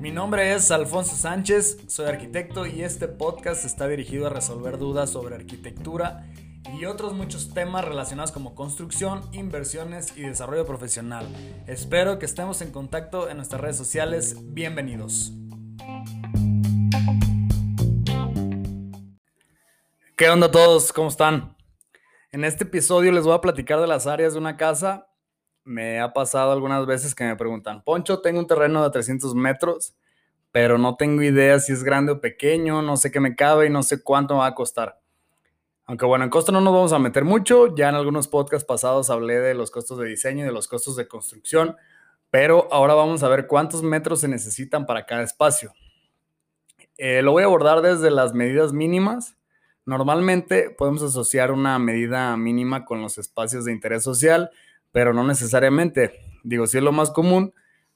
Mi nombre es Alfonso Sánchez, soy arquitecto y este podcast está dirigido a resolver dudas sobre arquitectura y otros muchos temas relacionados como construcción, inversiones y desarrollo profesional. Espero que estemos en contacto en nuestras redes sociales. Bienvenidos. ¿Qué onda todos? ¿Cómo están? En este episodio les voy a platicar de las áreas de una casa. Me ha pasado algunas veces que me preguntan, Poncho, tengo un terreno de 300 metros, pero no tengo idea si es grande o pequeño, no sé qué me cabe y no sé cuánto me va a costar. Aunque bueno, en costo no nos vamos a meter mucho, ya en algunos podcasts pasados hablé de los costos de diseño y de los costos de construcción, pero ahora vamos a ver cuántos metros se necesitan para cada espacio. Eh, lo voy a abordar desde las medidas mínimas. Normalmente podemos asociar una medida mínima con los espacios de interés social, pero no necesariamente. Digo, sí es lo más común,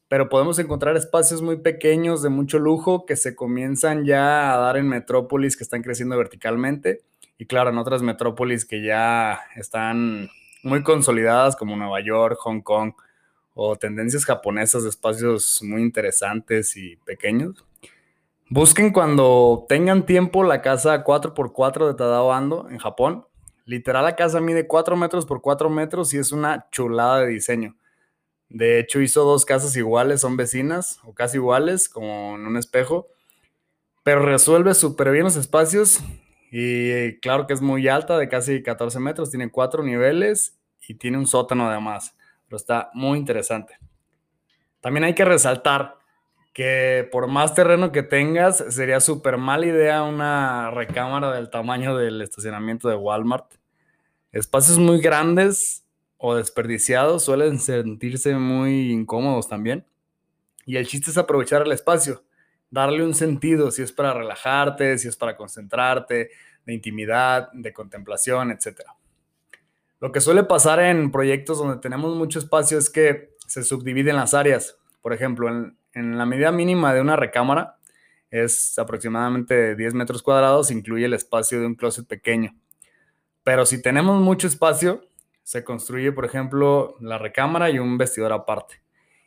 pero podemos encontrar espacios muy pequeños de mucho lujo que se comienzan ya a dar en metrópolis que están creciendo verticalmente y claro, en otras metrópolis que ya están muy consolidadas como Nueva York, Hong Kong o tendencias japonesas de espacios muy interesantes y pequeños. Busquen cuando tengan tiempo la casa 4x4 de Tadao Ando en Japón. Literal la casa mide 4 metros por 4 metros y es una chulada de diseño. De hecho hizo dos casas iguales, son vecinas o casi iguales, como en un espejo. Pero resuelve súper bien los espacios y claro que es muy alta, de casi 14 metros, tiene cuatro niveles y tiene un sótano además, pero está muy interesante. También hay que resaltar que por más terreno que tengas, sería súper mala idea una recámara del tamaño del estacionamiento de Walmart. Espacios muy grandes o desperdiciados suelen sentirse muy incómodos también. Y el chiste es aprovechar el espacio darle un sentido, si es para relajarte, si es para concentrarte, de intimidad, de contemplación, etc. Lo que suele pasar en proyectos donde tenemos mucho espacio es que se subdividen las áreas. Por ejemplo, en, la medida mínima de una recámara es aproximadamente 10 metros cuadrados, incluye el espacio de un closet pequeño. Pero si tenemos mucho espacio, se construye, por ejemplo, la recámara y un vestidor aparte.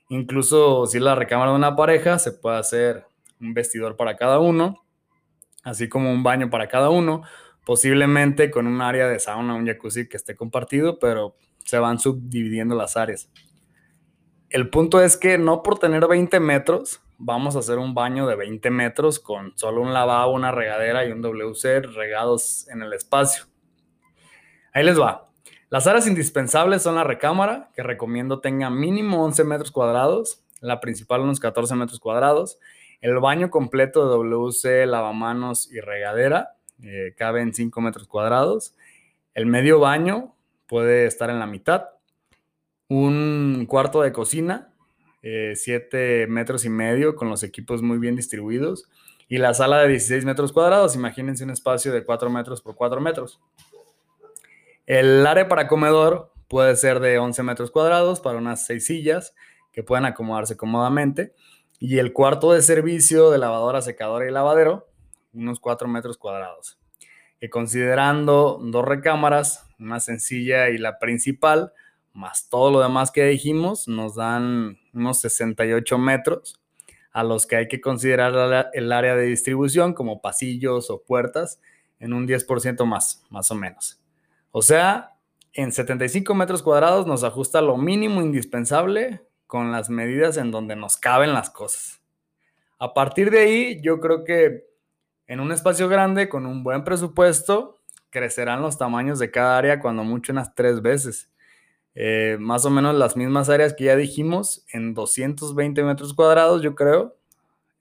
Incluso si es la recámara de una pareja, se puede hacer un vestidor para cada uno, así como un baño para cada uno, posiblemente con un área de sauna, un jacuzzi que esté compartido, pero se van subdividiendo las áreas. El punto es que no por tener 20 metros vamos a hacer un baño de 20 metros con solo un lavabo, una regadera y un WC regados en el espacio. Ahí les va. Las áreas indispensables son la recámara, que recomiendo tenga mínimo 11 metros cuadrados, la principal unos 14 metros cuadrados, el baño completo de WC, lavamanos y regadera eh, cabe en 5 metros cuadrados. El medio baño puede estar en la mitad. Un cuarto de cocina, 7 eh, metros y medio con los equipos muy bien distribuidos. Y la sala de 16 metros cuadrados, imagínense un espacio de 4 metros por 4 metros. El área para comedor puede ser de 11 metros cuadrados para unas 6 sillas que puedan acomodarse cómodamente y el cuarto de servicio de lavadora, secadora y lavadero, unos 4 metros cuadrados. Que considerando dos recámaras, una sencilla y la principal, más todo lo demás que dijimos, nos dan unos 68 metros, a los que hay que considerar el área de distribución como pasillos o puertas en un 10% más, más o menos. O sea, en 75 metros cuadrados nos ajusta lo mínimo indispensable con las medidas en donde nos caben las cosas. A partir de ahí, yo creo que en un espacio grande, con un buen presupuesto, crecerán los tamaños de cada área cuando mucho unas tres veces. Eh, más o menos las mismas áreas que ya dijimos, en 220 metros cuadrados, yo creo.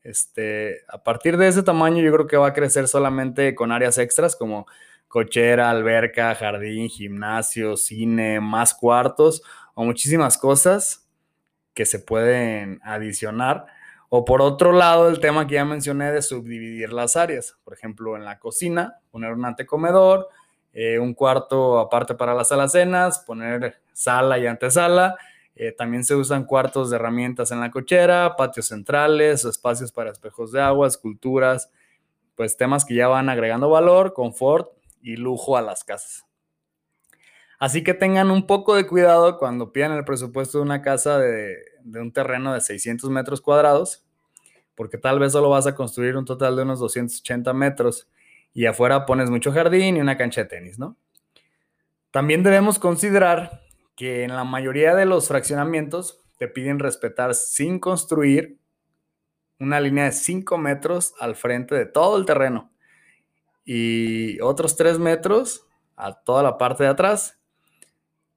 Este, a partir de ese tamaño, yo creo que va a crecer solamente con áreas extras como cochera, alberca, jardín, gimnasio, cine, más cuartos o muchísimas cosas que se pueden adicionar. O por otro lado, el tema que ya mencioné de subdividir las áreas. Por ejemplo, en la cocina, poner un antecomedor, eh, un cuarto aparte para las alacenas, poner sala y antesala. Eh, también se usan cuartos de herramientas en la cochera, patios centrales, espacios para espejos de agua, esculturas, pues temas que ya van agregando valor, confort y lujo a las casas. Así que tengan un poco de cuidado cuando pidan el presupuesto de una casa de, de un terreno de 600 metros cuadrados, porque tal vez solo vas a construir un total de unos 280 metros y afuera pones mucho jardín y una cancha de tenis, ¿no? También debemos considerar que en la mayoría de los fraccionamientos te piden respetar sin construir una línea de 5 metros al frente de todo el terreno y otros 3 metros a toda la parte de atrás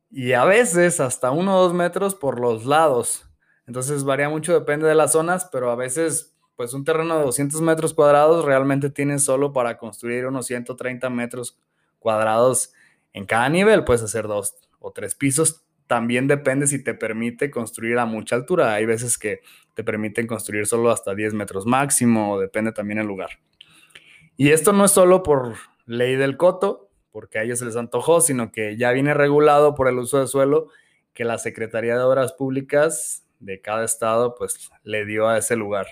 y a veces hasta 1 o 2 metros por los lados. Entonces varía mucho, depende de las zonas, pero a veces pues un terreno de 200 metros cuadrados realmente tiene solo para construir unos 130 metros cuadrados en cada nivel. Puedes hacer dos o tres pisos. También depende si te permite construir a mucha altura. Hay veces que te permiten construir solo hasta 10 metros máximo, depende también el lugar. Y esto no es solo por ley del coto, porque a ellos se les antojó, sino que ya viene regulado por el uso de suelo que la Secretaría de Obras Públicas de cada estado pues le dio a ese lugar.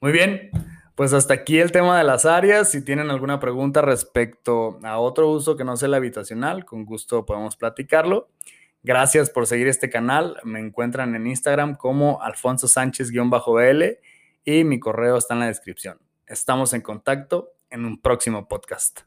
Muy bien, pues hasta aquí el tema de las áreas. Si tienen alguna pregunta respecto a otro uso que no sea el habitacional, con gusto podemos platicarlo. Gracias por seguir este canal. Me encuentran en Instagram como Alfonso Sánchez-BL y mi correo está en la descripción. Estamos en contacto en un próximo podcast.